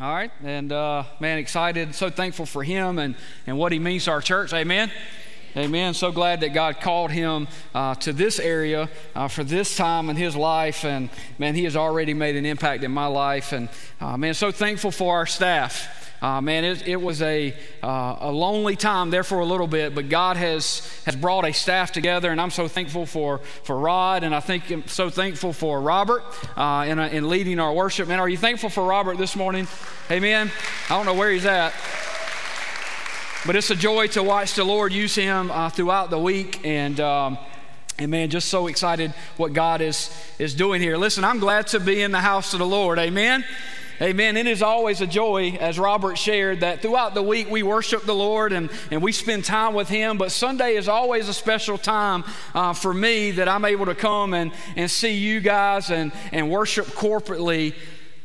All right. And uh, man, excited, so thankful for him and, and what he means to our church. Amen. Amen. So glad that God called him uh, to this area uh, for this time in his life. And man, he has already made an impact in my life. And uh, man, so thankful for our staff. Uh, man, it, it was a, uh, a lonely time there for a little bit, but God has, has brought a staff together, and I'm so thankful for, for Rod, and I think I'm so thankful for Robert uh, in, in leading our worship. Man, are you thankful for Robert this morning? Amen. I don't know where he's at. But it's a joy to watch the Lord use him uh, throughout the week, and um, and man, just so excited what God is is doing here. Listen, I'm glad to be in the house of the Lord. Amen. Amen. It is always a joy, as Robert shared, that throughout the week we worship the Lord and, and we spend time with Him. But Sunday is always a special time uh, for me that I'm able to come and, and see you guys and, and worship corporately,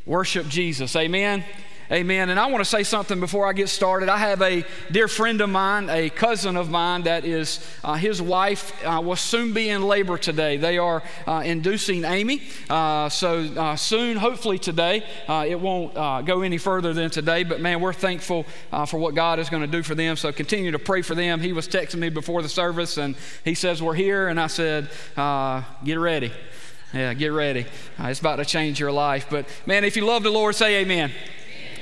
worship Jesus. Amen. Amen. And I want to say something before I get started. I have a dear friend of mine, a cousin of mine, that is uh, his wife uh, will soon be in labor today. They are uh, inducing Amy. Uh, so uh, soon, hopefully today, uh, it won't go any further than today. But man, we're thankful for what God is going to do for them. So continue to pray for them. He was texting me before the service and he says, We're here. And I said, Get ready. Yeah, get ready. it's about to change your life. But man, if you love the Lord, say amen.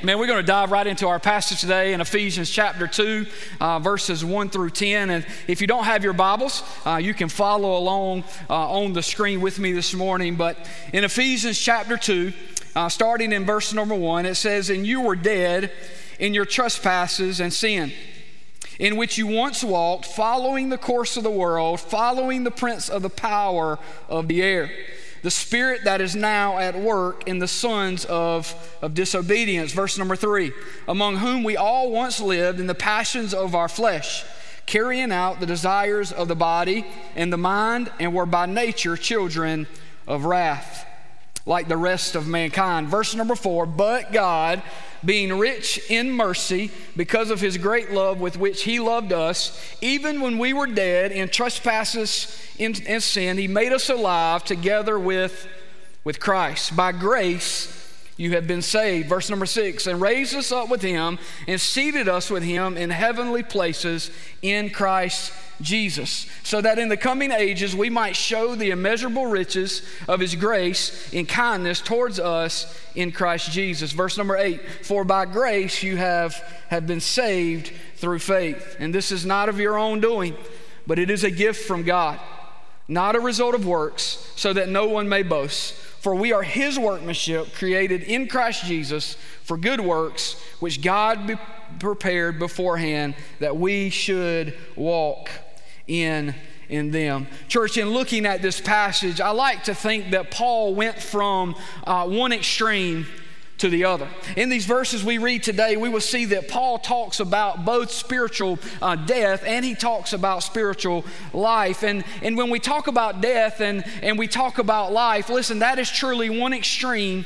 Man, we're going to dive right into our passage today in Ephesians chapter 2, uh, verses 1 through 10. And if you don't have your Bibles, uh, you can follow along uh, on the screen with me this morning. But in Ephesians chapter 2, uh, starting in verse number 1, it says, And you were dead in your trespasses and sin, in which you once walked, following the course of the world, following the prince of the power of the air the spirit that is now at work in the sons of, of disobedience. Verse number three, among whom we all once lived in the passions of our flesh, carrying out the desires of the body and the mind, and were by nature children of wrath, like the rest of mankind. Verse number four, but God, being rich in mercy because of his great love with which he loved us, even when we were dead in trespasses and sin, he made us alive together with, with Christ. By grace, you have been saved. Verse number six, and raised us up with him and seated us with him in heavenly places in Christ Jesus, so that in the coming ages we might show the immeasurable riches of his grace in kindness towards us in Christ Jesus. Verse number eight, for by grace you have, have been saved through faith. And this is not of your own doing, but it is a gift from God, not a result of works, so that no one may boast. For we are his workmanship, created in Christ Jesus for good works, which God prepared beforehand that we should walk in in them. Church, in looking at this passage, I like to think that Paul went from uh, one extreme to the other. In these verses we read today, we will see that Paul talks about both spiritual uh, death and he talks about spiritual life. And, and when we talk about death and, and we talk about life, listen, that is truly one extreme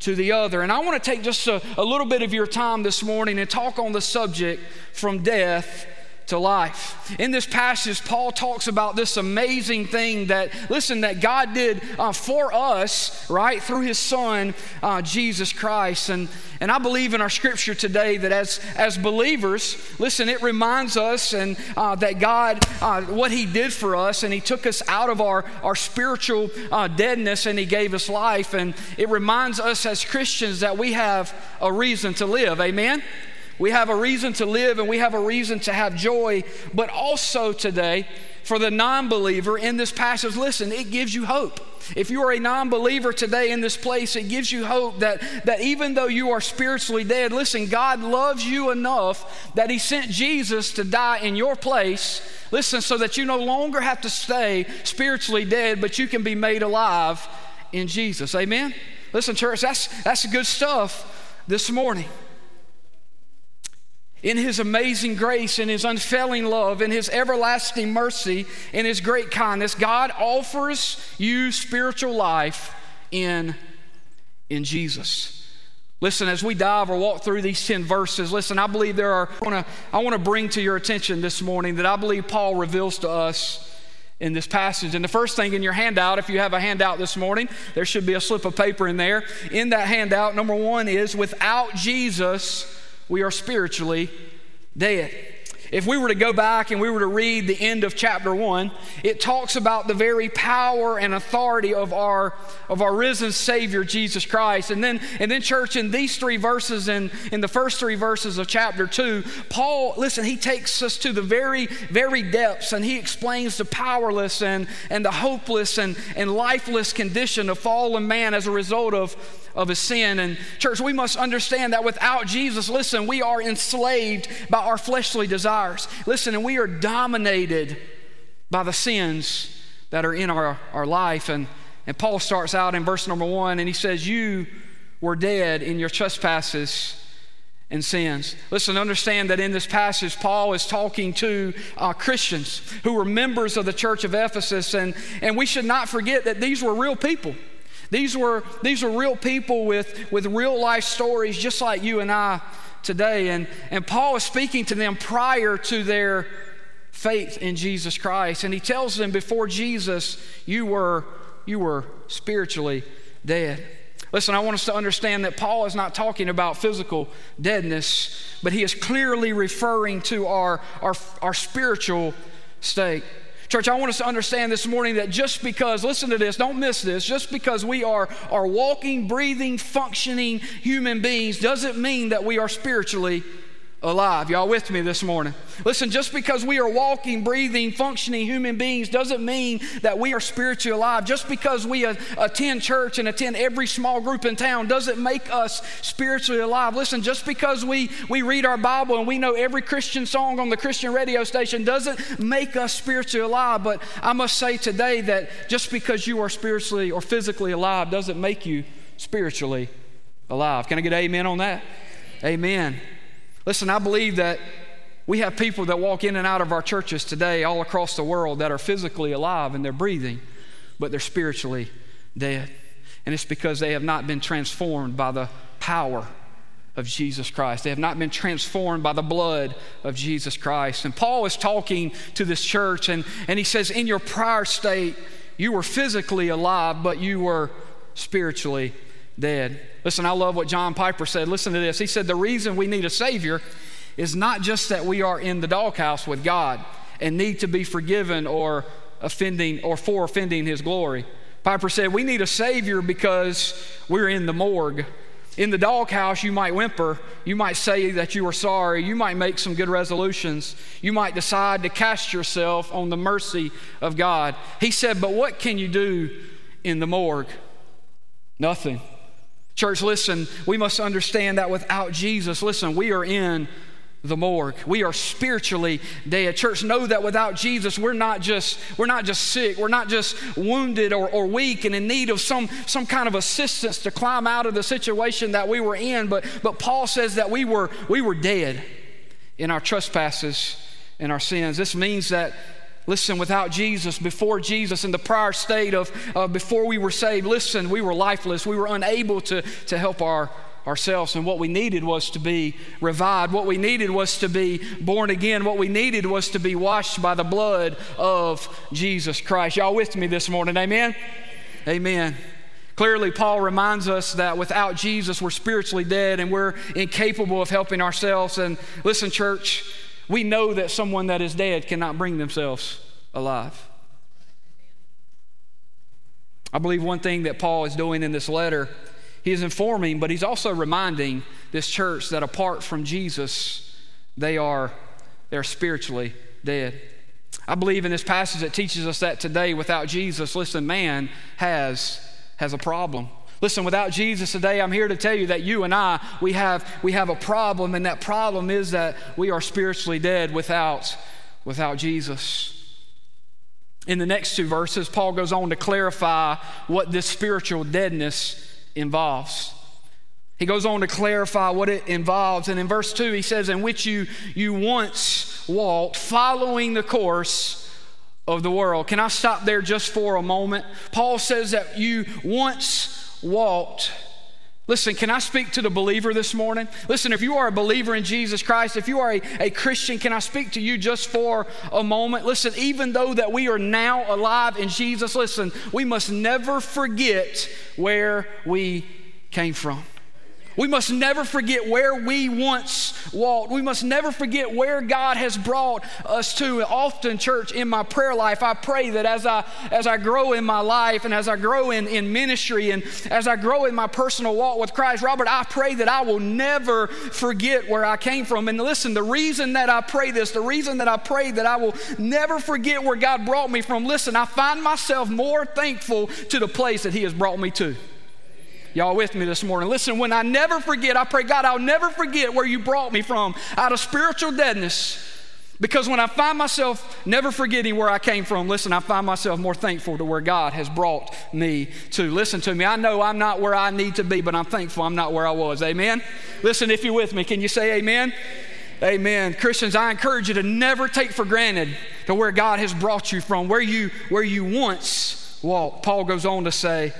to the other. And I want to take just a, a little bit of your time this morning and talk on the subject from death to life. In this passage, Paul talks about this amazing thing that, listen, that God did uh, for us, right, through his son, uh, Jesus Christ. And, and I believe in our scripture today that as, as believers, listen, it reminds us and uh, that God, uh, what he did for us, and he took us out of our, our spiritual uh, deadness and he gave us life. And it reminds us as Christians that we have a reason to live. Amen? We have a reason to live and we have a reason to have joy, but also today, for the non believer in this passage, listen, it gives you hope. If you are a non believer today in this place, it gives you hope that, that even though you are spiritually dead, listen, God loves you enough that He sent Jesus to die in your place. Listen, so that you no longer have to stay spiritually dead, but you can be made alive in Jesus. Amen? Listen, church, that's, that's good stuff this morning in His amazing grace, in His unfailing love, in His everlasting mercy, in His great kindness, God offers you spiritual life in, in Jesus. Listen, as we dive or walk through these 10 verses, listen, I believe there are, I want to I wanna bring to your attention this morning that I believe Paul reveals to us in this passage. And the first thing in your handout, if you have a handout this morning, there should be a slip of paper in there. In that handout, number one is without Jesus, we are spiritually dead. If we were to go back and we were to read the end of chapter one, it talks about the very power and authority of our, of our risen Savior, Jesus Christ. And then, and then, church, in these three verses, in, in the first three verses of chapter two, Paul, listen, he takes us to the very, very depths and he explains the powerless and, and the hopeless and, and lifeless condition of fallen man as a result of of his sin. And, church, we must understand that without Jesus, listen, we are enslaved by our fleshly desires. Listen, and we are dominated by the sins that are in our, our life. And, and Paul starts out in verse number one and he says, You were dead in your trespasses and sins. Listen, understand that in this passage, Paul is talking to uh, Christians who were members of the church of Ephesus, and, and we should not forget that these were real people. These were, these were real people with, with real life stories, just like you and I today. And, and Paul is speaking to them prior to their faith in Jesus Christ. And he tells them, before Jesus, you were, you were spiritually dead. Listen, I want us to understand that Paul is not talking about physical deadness, but he is clearly referring to our, our, our spiritual state. Church, I want us to understand this morning that just because, listen to this, don't miss this, just because we are, are walking, breathing, functioning human beings doesn't mean that we are spiritually alive. Y'all with me this morning? Listen, just because we are walking, breathing, functioning human beings doesn't mean that we are spiritually alive. Just because we attend church and attend every small group in town doesn't make us spiritually alive. Listen, just because we, we read our Bible and we know every Christian song on the Christian radio station doesn't make us spiritually alive. But I must say today that just because you are spiritually or physically alive doesn't make you spiritually alive. Can I get amen on that? Amen. Listen, I believe that we have people that walk in and out of our churches today all across the world that are physically alive and they're breathing, but they're spiritually dead. And it's because they have not been transformed by the power of Jesus Christ. They have not been transformed by the blood of Jesus Christ. And Paul is talking to this church, and, and he says, In your prior state, you were physically alive, but you were spiritually dead. Listen, I love what John Piper said. Listen to this. He said, The reason we need a Savior is not just that we are in the doghouse with God and need to be forgiven or offending or for offending His glory. Piper said, We need a Savior because we're in the morgue. In the doghouse, you might whimper. You might say that you are sorry. You might make some good resolutions. You might decide to cast yourself on the mercy of God. He said, But what can you do in the morgue? Nothing. Church, listen, we must understand that without Jesus, listen, we are in the morgue. We are spiritually dead. Church, know that without Jesus, we're not just, we're not just sick, we're not just wounded or, or weak and in need of some, some kind of assistance to climb out of the situation that we were in. But, but Paul says that we were, we were dead in our trespasses and our sins. This means that Listen, without Jesus, before Jesus, in the prior state of uh, before we were saved, listen, we were lifeless. We were unable to, to help our, ourselves. And what we needed was to be revived. What we needed was to be born again. What we needed was to be washed by the blood of Jesus Christ. Y'all with me this morning? Amen? Amen. Clearly, Paul reminds us that without Jesus, we're spiritually dead and we're incapable of helping ourselves. And listen, church, we know that someone that is dead cannot bring themselves alive. I believe one thing that Paul is doing in this letter, he is informing, but he's also reminding this church that apart from Jesus, they are they're spiritually dead. I believe in this passage that teaches us that today without Jesus, listen, man has has a problem. Listen, without Jesus today, I'm here to tell you that you and I, we have, we have a problem, and that problem is that we are spiritually dead without, without Jesus. In the next two verses, Paul goes on to clarify what this spiritual deadness involves. He goes on to clarify what it involves. And in verse 2, he says, In which you, you once walked, following the course of the world. Can I stop there just for a moment? Paul says that you once walked Listen, can I speak to the believer this morning? Listen, if you are a believer in Jesus Christ, if you are a, a Christian, can I speak to you just for a moment? Listen, even though that we are now alive in Jesus, listen, we must never forget where we came from. We must never forget where we once walked. We must never forget where God has brought us to. Often, church, in my prayer life, I pray that as I as I grow in my life and as I grow in, in ministry and as I grow in my personal walk with Christ, Robert, I pray that I will never forget where I came from. And listen, the reason that I pray this, the reason that I pray that I will never forget where God brought me from, listen, I find myself more thankful to the place that He has brought me to. Y'all with me this morning? Listen, when I never forget, I pray, God, I'll never forget where you brought me from out of spiritual deadness. Because when I find myself never forgetting where I came from, listen, I find myself more thankful to where God has brought me to. Listen to me. I know I'm not where I need to be, but I'm thankful I'm not where I was. Amen? Listen, if you're with me, can you say amen? Amen. Christians, I encourage you to never take for granted to where God has brought you from, where you, where you once walked. Paul goes on to say,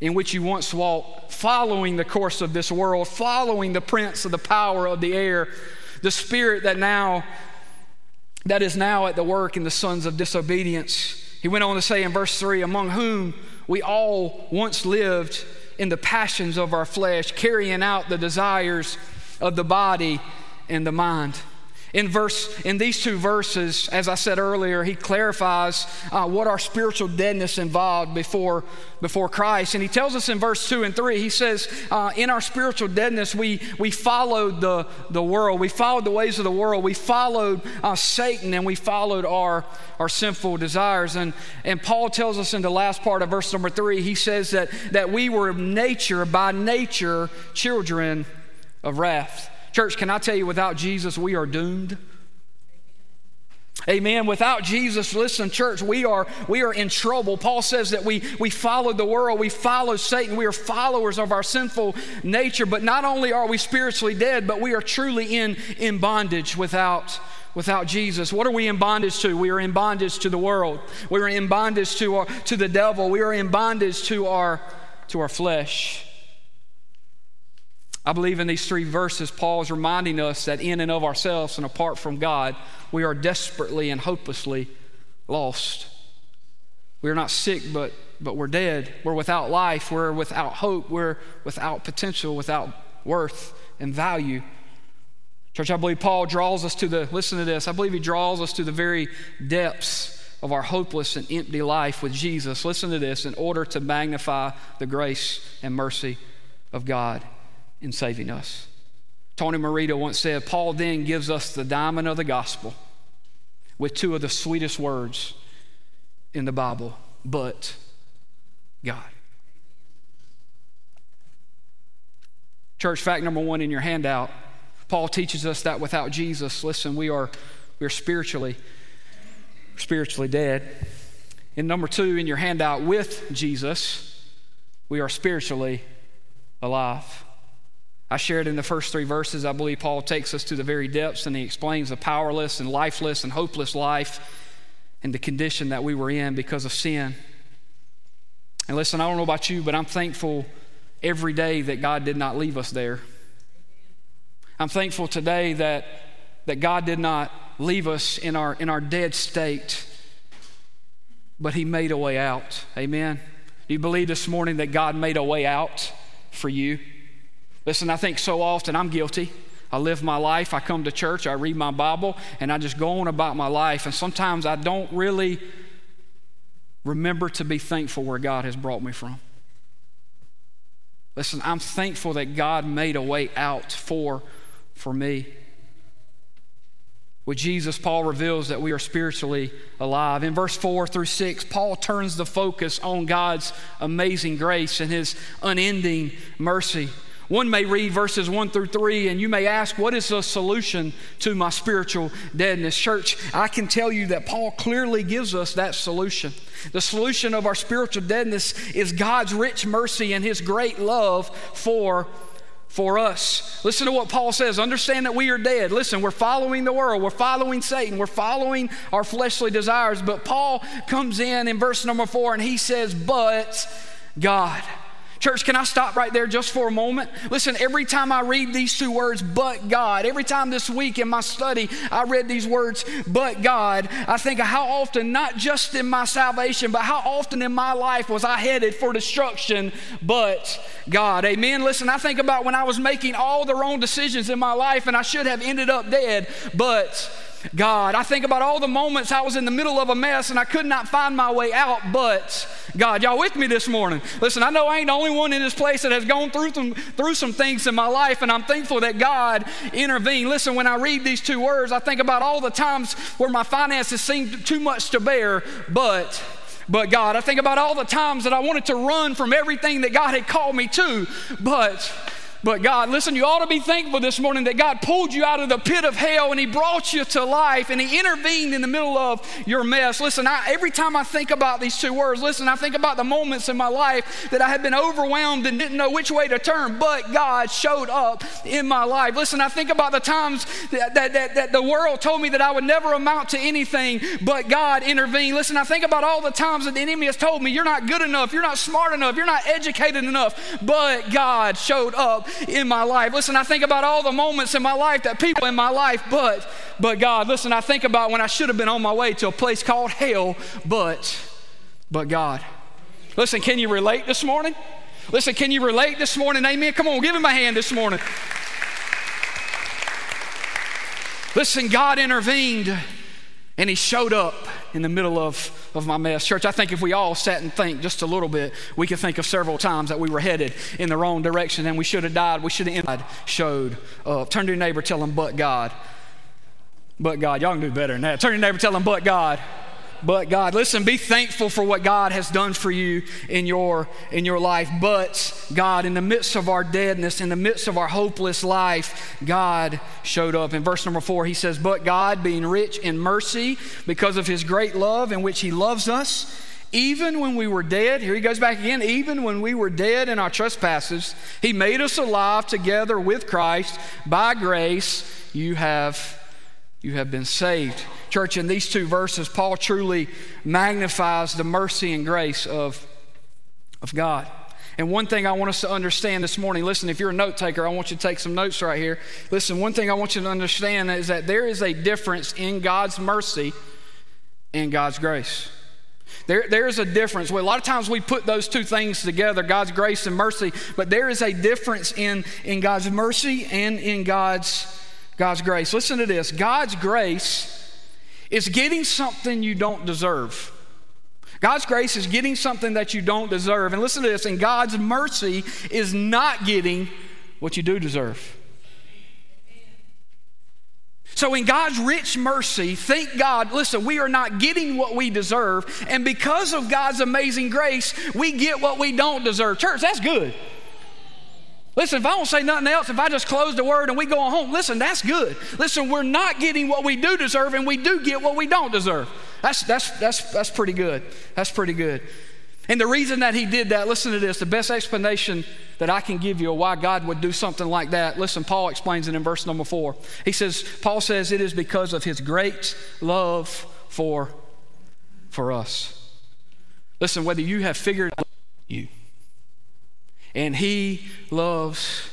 in which you once walked, following the course of this world, following the prince of the power of the air, the spirit that now that is now at the work in the sons of disobedience. He went on to say in verse 3, among whom we all once lived in the passions of our flesh, carrying out the desires of the body and the mind. In verse, in these two verses, as I said earlier, he clarifies uh, what our spiritual deadness involved before, before Christ. And he tells us in verse 2 and 3, he says, uh, In our spiritual deadness, we, we followed the, the world. We followed the ways of the world. We followed uh, Satan and we followed our, our sinful desires. And, and Paul tells us in the last part of verse number 3, he says that, that we were nature, by nature, children of wrath. Church, can I tell you, without Jesus, we are doomed. Amen. Without Jesus, listen, church, we are we are in trouble. Paul says that we we follow the world, we follow Satan, we are followers of our sinful nature. But not only are we spiritually dead, but we are truly in in bondage without without Jesus. What are we in bondage to? We are in bondage to the world. We are in bondage to our, to the devil. We are in bondage to our to our flesh. I believe in these three verses, Paul is reminding us that in and of ourselves and apart from God, we are desperately and hopelessly lost. We are not sick, but, but we're dead. We're without life. We're without hope. We're without potential, without worth and value. Church, I believe Paul draws us to the, listen to this, I believe he draws us to the very depths of our hopeless and empty life with Jesus. Listen to this, in order to magnify the grace and mercy of God in saving us. Tony Merida once said, Paul then gives us the diamond of the gospel with two of the sweetest words in the Bible, but God. Church fact number one in your handout Paul teaches us that without Jesus, listen, we are, we are spiritually, spiritually dead. And number two in your handout, with Jesus, we are spiritually alive. I shared in the first three verses, I believe Paul takes us to the very depths and he explains the powerless and lifeless and hopeless life and the condition that we were in because of sin. And listen, I don't know about you, but I'm thankful every day that God did not leave us there. I'm thankful today that, that God did not leave us in our, in our dead state, but He made a way out. Amen. Do you believe this morning that God made a way out for you? Listen, I think so often I'm guilty. I live my life, I come to church, I read my Bible, and I just go on about my life. And sometimes I don't really remember to be thankful where God has brought me from. Listen, I'm thankful that God made a way out for, for me. With Jesus, Paul reveals that we are spiritually alive. In verse 4 through 6, Paul turns the focus on God's amazing grace and his unending mercy. One may read verses 1 through 3, and you may ask, What is the solution to my spiritual deadness? Church, I can tell you that Paul clearly gives us that solution. The solution of our spiritual deadness is God's rich mercy and his great love for for us. Listen to what Paul says. Understand that we are dead. Listen, we're following the world, we're following Satan, we're following our fleshly desires. But Paul comes in in verse number four and he says, But God. Church, can I stop right there just for a moment? Listen, every time I read these two words, but God, every time this week in my study I read these words, but God, I think of how often, not just in my salvation, but how often in my life was I headed for destruction, but God. Amen. Listen, I think about when I was making all the wrong decisions in my life and I should have ended up dead, but God. I think about all the moments I was in the middle of a mess and I could not find my way out, but God. Y'all with me this morning? Listen, I know I ain't the only one in this place that has gone through some, through some things in my life, and I'm thankful that God intervened. Listen, when I read these two words, I think about all the times where my finances seemed too much to bear, but but God. I think about all the times that I wanted to run from everything that God had called me to, but but God, listen, you ought to be thankful this morning that God pulled you out of the pit of hell and He brought you to life and He intervened in the middle of your mess. Listen, I, every time I think about these two words, listen, I think about the moments in my life that I had been overwhelmed and didn't know which way to turn, but God showed up in my life. Listen, I think about the times that, that, that, that the world told me that I would never amount to anything, but God intervened. Listen, I think about all the times that the enemy has told me, you're not good enough, you're not smart enough, you're not educated enough, but God showed up in my life. Listen, I think about all the moments in my life that people in my life, but, but God, listen, I think about when I should have been on my way to a place called hell, but, but God. Listen, can you relate this morning? Listen, can you relate this morning? Amen. Come on, give him a hand this morning. Listen, God intervened and he showed up in the middle of, of my mess. Church, I think if we all sat and think just a little bit, we could think of several times that we were headed in the wrong direction and we should have died. We should have died. Showed up. Turn to your neighbor, tell him, but God. But God. Y'all can do better than that. Turn to your neighbor, tell him, but God but God. Listen, be thankful for what God has done for you in your in your life. But God, in the midst of our deadness, in the midst of our hopeless life, God showed up. In verse number 4, he says, "But God, being rich in mercy because of his great love in which he loves us, even when we were dead, here he goes back again, even when we were dead in our trespasses, he made us alive together with Christ. By grace you have you have been saved." Church, in these two verses, Paul truly magnifies the mercy and grace of, of God. And one thing I want us to understand this morning listen, if you're a note taker, I want you to take some notes right here. Listen, one thing I want you to understand is that there is a difference in God's mercy and God's grace. There, there is a difference. Well, a lot of times we put those two things together, God's grace and mercy, but there is a difference in, in God's mercy and in God's, God's grace. Listen to this God's grace is getting something you don't deserve. God's grace is getting something that you don't deserve. And listen to this, and God's mercy is not getting what you do deserve. So, in God's rich mercy, thank God, listen, we are not getting what we deserve. And because of God's amazing grace, we get what we don't deserve. Church, that's good. Listen, if I don't say nothing else, if I just close the word and we go on home, listen, that's good. Listen, we're not getting what we do deserve, and we do get what we don't deserve. That's, that's, that's, that's pretty good. That's pretty good. And the reason that he did that, listen to this the best explanation that I can give you of why God would do something like that. Listen, Paul explains it in verse number four. He says, Paul says, it is because of his great love for, for us. Listen, whether you have figured out you and he loves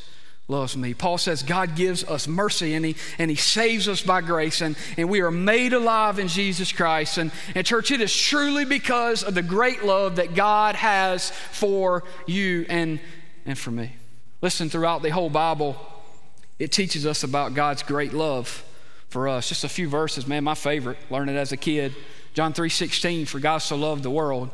loves me. Paul says God gives us mercy and he, and he saves us by grace and, and we are made alive in Jesus Christ. And, and church, it is truly because of the great love that God has for you and, and for me. Listen, throughout the whole Bible, it teaches us about God's great love for us. Just a few verses, man, my favorite, learned it as a kid. John 3 16, for God so loved the world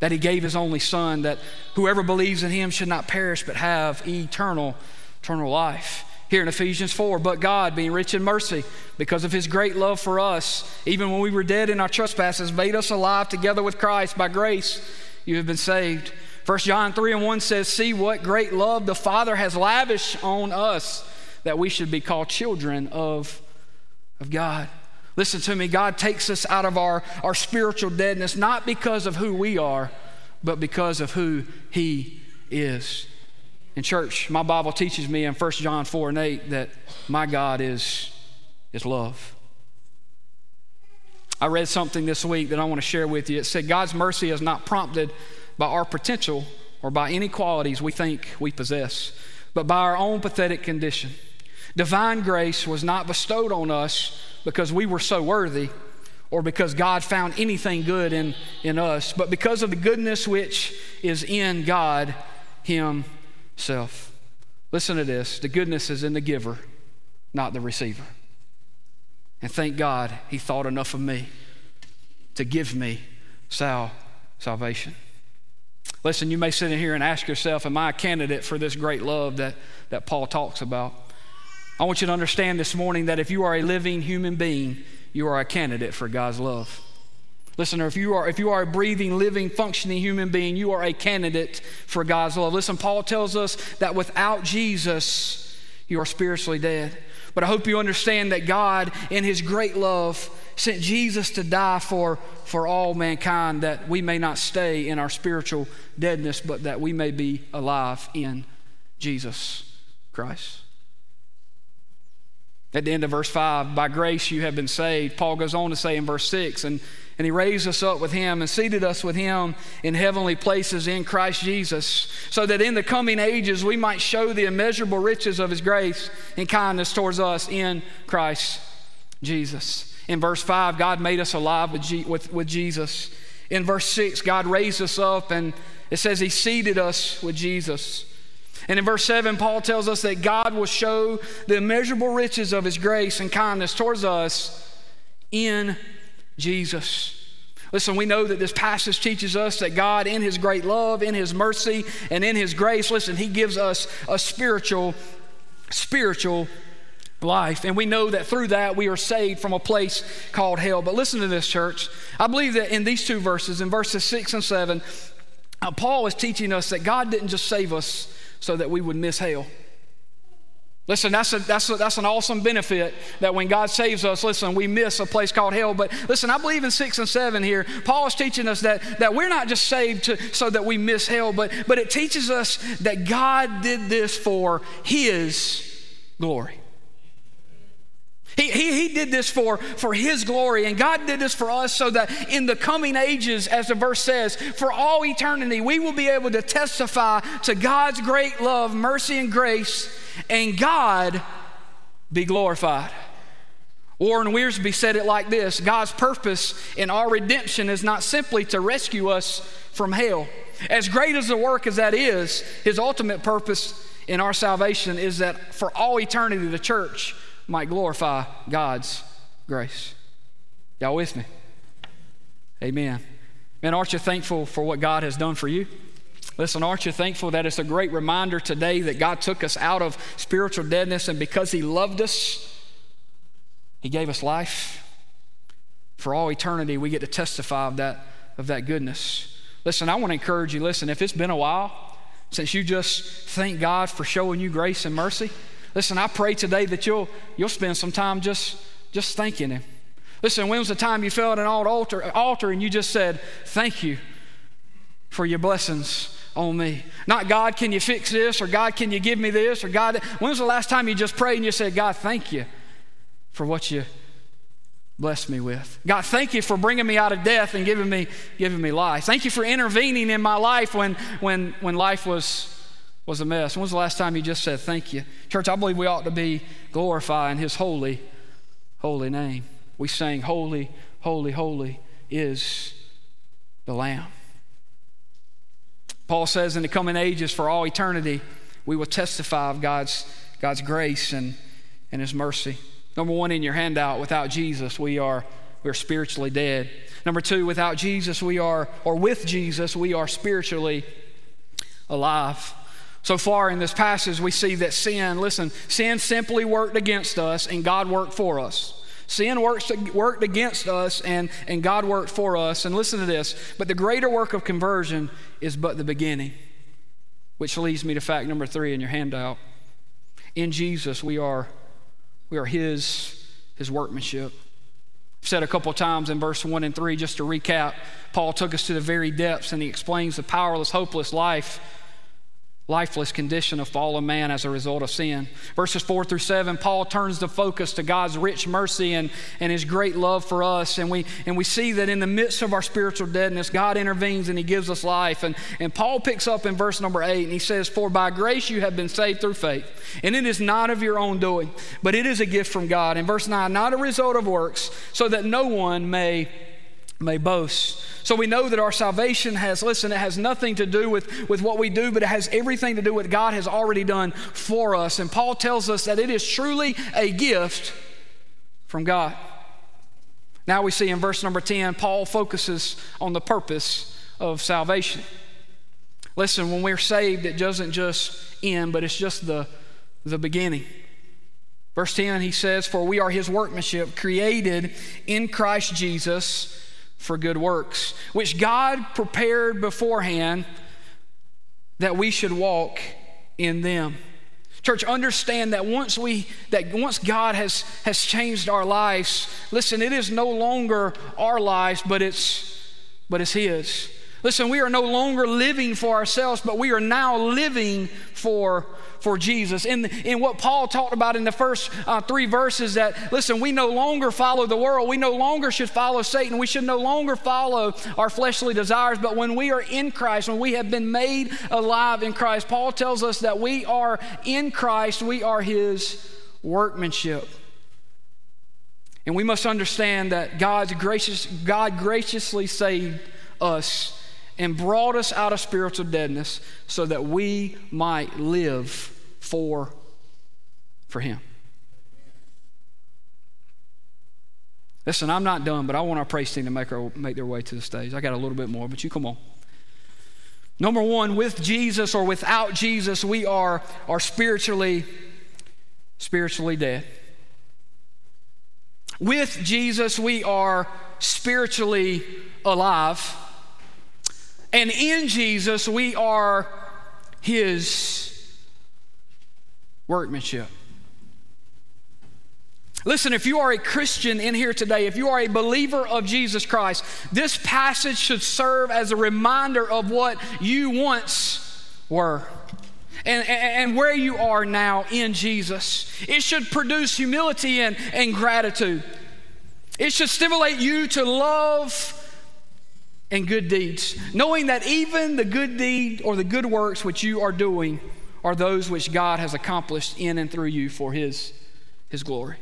that he gave his only son that whoever believes in him should not perish but have eternal eternal life. Here in Ephesians 4 but God being rich in mercy because of his great love for us even when we were dead in our trespasses made us alive together with Christ. By grace you have been saved. 1 John 3 and 1 says see what great love the father has lavished on us that we should be called children of of God Listen to me, God takes us out of our, our spiritual deadness not because of who we are, but because of who He is. In church, my Bible teaches me in 1 John 4 and 8 that my God is, is love. I read something this week that I want to share with you. It said, God's mercy is not prompted by our potential or by any qualities we think we possess, but by our own pathetic condition. Divine grace was not bestowed on us because we were so worthy or because God found anything good in, in us, but because of the goodness which is in God Himself. Listen to this the goodness is in the giver, not the receiver. And thank God He thought enough of me to give me sal- salvation. Listen, you may sit in here and ask yourself, Am I a candidate for this great love that, that Paul talks about? I want you to understand this morning that if you are a living human being, you are a candidate for God's love. Listen, if you are if you are a breathing, living, functioning human being, you are a candidate for God's love. Listen, Paul tells us that without Jesus, you are spiritually dead. But I hope you understand that God, in His great love, sent Jesus to die for, for all mankind that we may not stay in our spiritual deadness, but that we may be alive in Jesus Christ. At the end of verse 5, by grace you have been saved. Paul goes on to say in verse 6, and, and he raised us up with him and seated us with him in heavenly places in Christ Jesus, so that in the coming ages we might show the immeasurable riches of his grace and kindness towards us in Christ Jesus. In verse 5, God made us alive with, with, with Jesus. In verse 6, God raised us up, and it says he seated us with Jesus. And in verse 7, Paul tells us that God will show the immeasurable riches of his grace and kindness towards us in Jesus. Listen, we know that this passage teaches us that God, in his great love, in his mercy, and in his grace, listen, he gives us a spiritual, spiritual life. And we know that through that we are saved from a place called hell. But listen to this, church. I believe that in these two verses, in verses 6 and 7, uh, Paul is teaching us that God didn't just save us so that we would miss hell. Listen, that's, a, that's, a, that's an awesome benefit that when God saves us, listen, we miss a place called hell. But listen, I believe in six and seven here, Paul is teaching us that, that we're not just saved to, so that we miss hell, but, but it teaches us that God did this for His glory. He, he, he did this for, for His glory, and God did this for us so that in the coming ages, as the verse says, for all eternity, we will be able to testify to God's great love, mercy, and grace, and God be glorified. Warren Wiersbe said it like this God's purpose in our redemption is not simply to rescue us from hell. As great as the work as that is, His ultimate purpose in our salvation is that for all eternity, the church might glorify God's grace. Y'all with me? Amen. Man, aren't you thankful for what God has done for you? Listen, aren't you thankful that it's a great reminder today that God took us out of spiritual deadness and because He loved us, He gave us life? For all eternity, we get to testify of that, of that goodness. Listen, I want to encourage you listen, if it's been a while since you just thank God for showing you grace and mercy, Listen, I pray today that you'll, you'll spend some time just, just thanking Him. Listen, when was the time you fell at an altar, altar and you just said, Thank you for your blessings on me? Not God, can you fix this? Or God, can you give me this? Or God, when was the last time you just prayed and you said, God, thank you for what you blessed me with? God, thank you for bringing me out of death and giving me, giving me life. Thank you for intervening in my life when, when, when life was was a mess. When was the last time you just said thank you? Church, I believe we ought to be glorifying his holy, holy name. We sang, Holy, holy, holy is the Lamb. Paul says, in the coming ages, for all eternity, we will testify of God's, God's grace and, and his mercy. Number one in your handout, without Jesus, we are, we are spiritually dead. Number two, without Jesus, we are, or with Jesus, we are spiritually alive. So far in this passage, we see that sin, listen, sin simply worked against us and God worked for us. Sin works, worked against us and, and God worked for us. And listen to this, but the greater work of conversion is but the beginning, which leads me to fact number three in your handout. In Jesus, we are, we are His, His workmanship. Said a couple times in verse 1 and 3, just to recap, Paul took us to the very depths and he explains the powerless, hopeless life lifeless condition of fallen man as a result of sin. Verses 4 through 7, Paul turns the focus to God's rich mercy and, and his great love for us. And we, and we see that in the midst of our spiritual deadness, God intervenes and he gives us life. And, and Paul picks up in verse number 8 and he says, For by grace you have been saved through faith. And it is not of your own doing, but it is a gift from God. In verse 9, not a result of works, so that no one may may boast. So we know that our salvation has, listen, it has nothing to do with, with what we do, but it has everything to do with what God has already done for us. And Paul tells us that it is truly a gift from God. Now we see in verse number 10, Paul focuses on the purpose of salvation. Listen, when we're saved, it doesn't just end, but it's just the, the beginning. Verse 10, he says, For we are his workmanship, created in Christ Jesus for good works, which God prepared beforehand that we should walk in them. Church, understand that once we that once God has has changed our lives, listen, it is no longer our lives, but it's but it's his. Listen, we are no longer living for ourselves, but we are now living for for Jesus. In, in what Paul talked about in the first uh, three verses, that listen, we no longer follow the world. We no longer should follow Satan. We should no longer follow our fleshly desires. But when we are in Christ, when we have been made alive in Christ, Paul tells us that we are in Christ, we are his workmanship. And we must understand that God's gracious, God graciously saved us and brought us out of spiritual deadness so that we might live for, for Him. Listen, I'm not done, but I want our praise team to make, our, make their way to the stage. I got a little bit more, but you come on. Number one, with Jesus or without Jesus, we are, are spiritually, spiritually dead. With Jesus, we are spiritually alive. And in Jesus, we are His workmanship. Listen, if you are a Christian in here today, if you are a believer of Jesus Christ, this passage should serve as a reminder of what you once were. And, and, where you are now in Jesus. It should produce humility and, and gratitude. It should stimulate you to love and good deeds, knowing that even the good deed or the good works which you are doing are those which God has accomplished in and through you for His, his glory.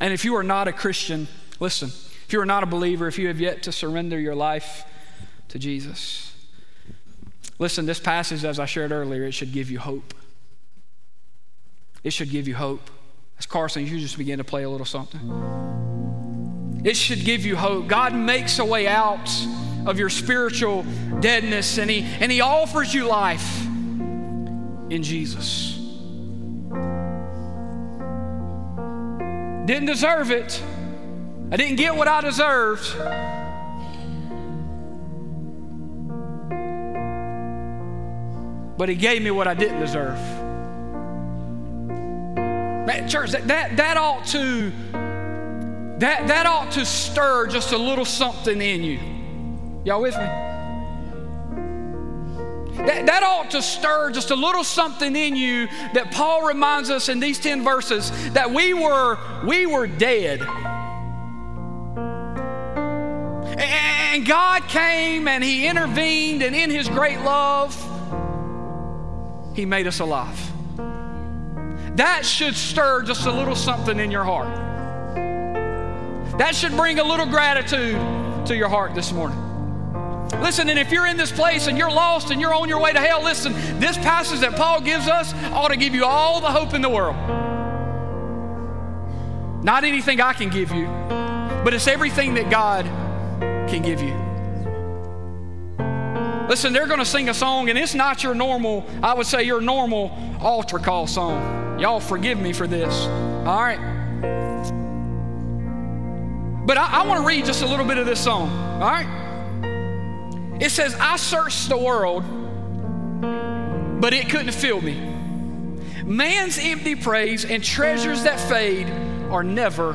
And if you are not a Christian, listen, if you are not a believer, if you have yet to surrender your life to Jesus, listen, this passage, as I shared earlier, it should give you hope. It should give you hope. As Carson, you just begin to play a little something. It should give you hope. God makes a way out of your spiritual deadness and He, and he offers you life in Jesus. Didn't deserve it. I didn't get what I deserved. But He gave me what I didn't deserve. Man, church, that, that, that ought to that, that ought to stir just a little something in you. Y'all with me? That, that ought to stir just a little something in you that Paul reminds us in these 10 verses that we were, we were dead. And God came and He intervened, and in His great love, He made us alive. That should stir just a little something in your heart. That should bring a little gratitude to your heart this morning. Listen, and if you're in this place and you're lost and you're on your way to hell, listen, this passage that Paul gives us ought to give you all the hope in the world. Not anything I can give you, but it's everything that God can give you. Listen, they're going to sing a song, and it's not your normal, I would say, your normal altar call song. Y'all forgive me for this. All right? But I, I want to read just a little bit of this song, all right? It says, I searched the world, but it couldn't fill me. Man's empty praise and treasures that fade are never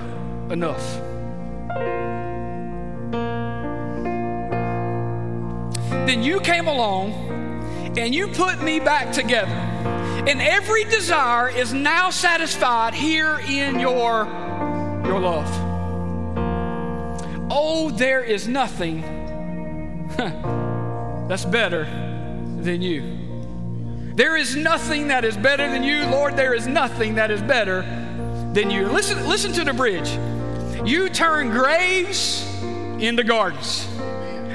enough. Then you came along and you put me back together. And every desire is now satisfied here in your, your love. Oh, there is nothing that's better than you. There is nothing that is better than you, Lord. There is nothing that is better than you. Listen, listen to the bridge. You turn graves into gardens.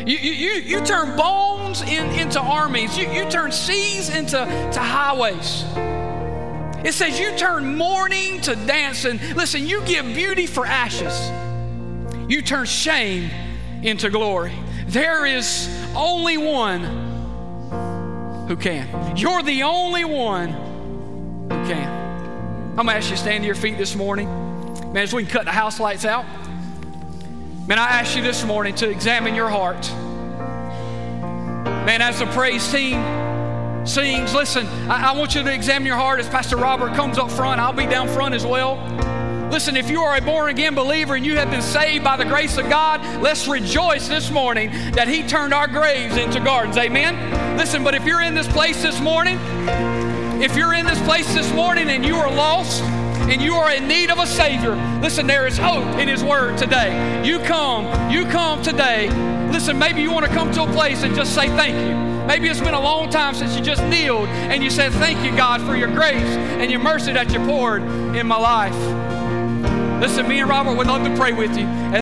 You, you, you turn bones in, into armies. You, you turn seas into to highways. It says you turn mourning to dancing. Listen, you give beauty for ashes. You turn shame into glory. There is only one who can. You're the only one who can. I'm gonna ask you to stand to your feet this morning. Man, as we can cut the house lights out. Man, I ask you this morning to examine your heart. Man, as the praise team sings, listen, I, I want you to examine your heart as Pastor Robert comes up front. I'll be down front as well. Listen, if you are a born again believer and you have been saved by the grace of God, let's rejoice this morning that He turned our graves into gardens. Amen. Listen, but if you're in this place this morning, if you're in this place this morning and you are lost, and you are in need of a Savior, listen, there is hope in His Word today. You come, you come today. Listen, maybe you want to come to a place and just say thank you. Maybe it's been a long time since you just kneeled and you said, Thank you, God, for your grace and your mercy that you poured in my life. Listen, me and Robert would love to pray with you.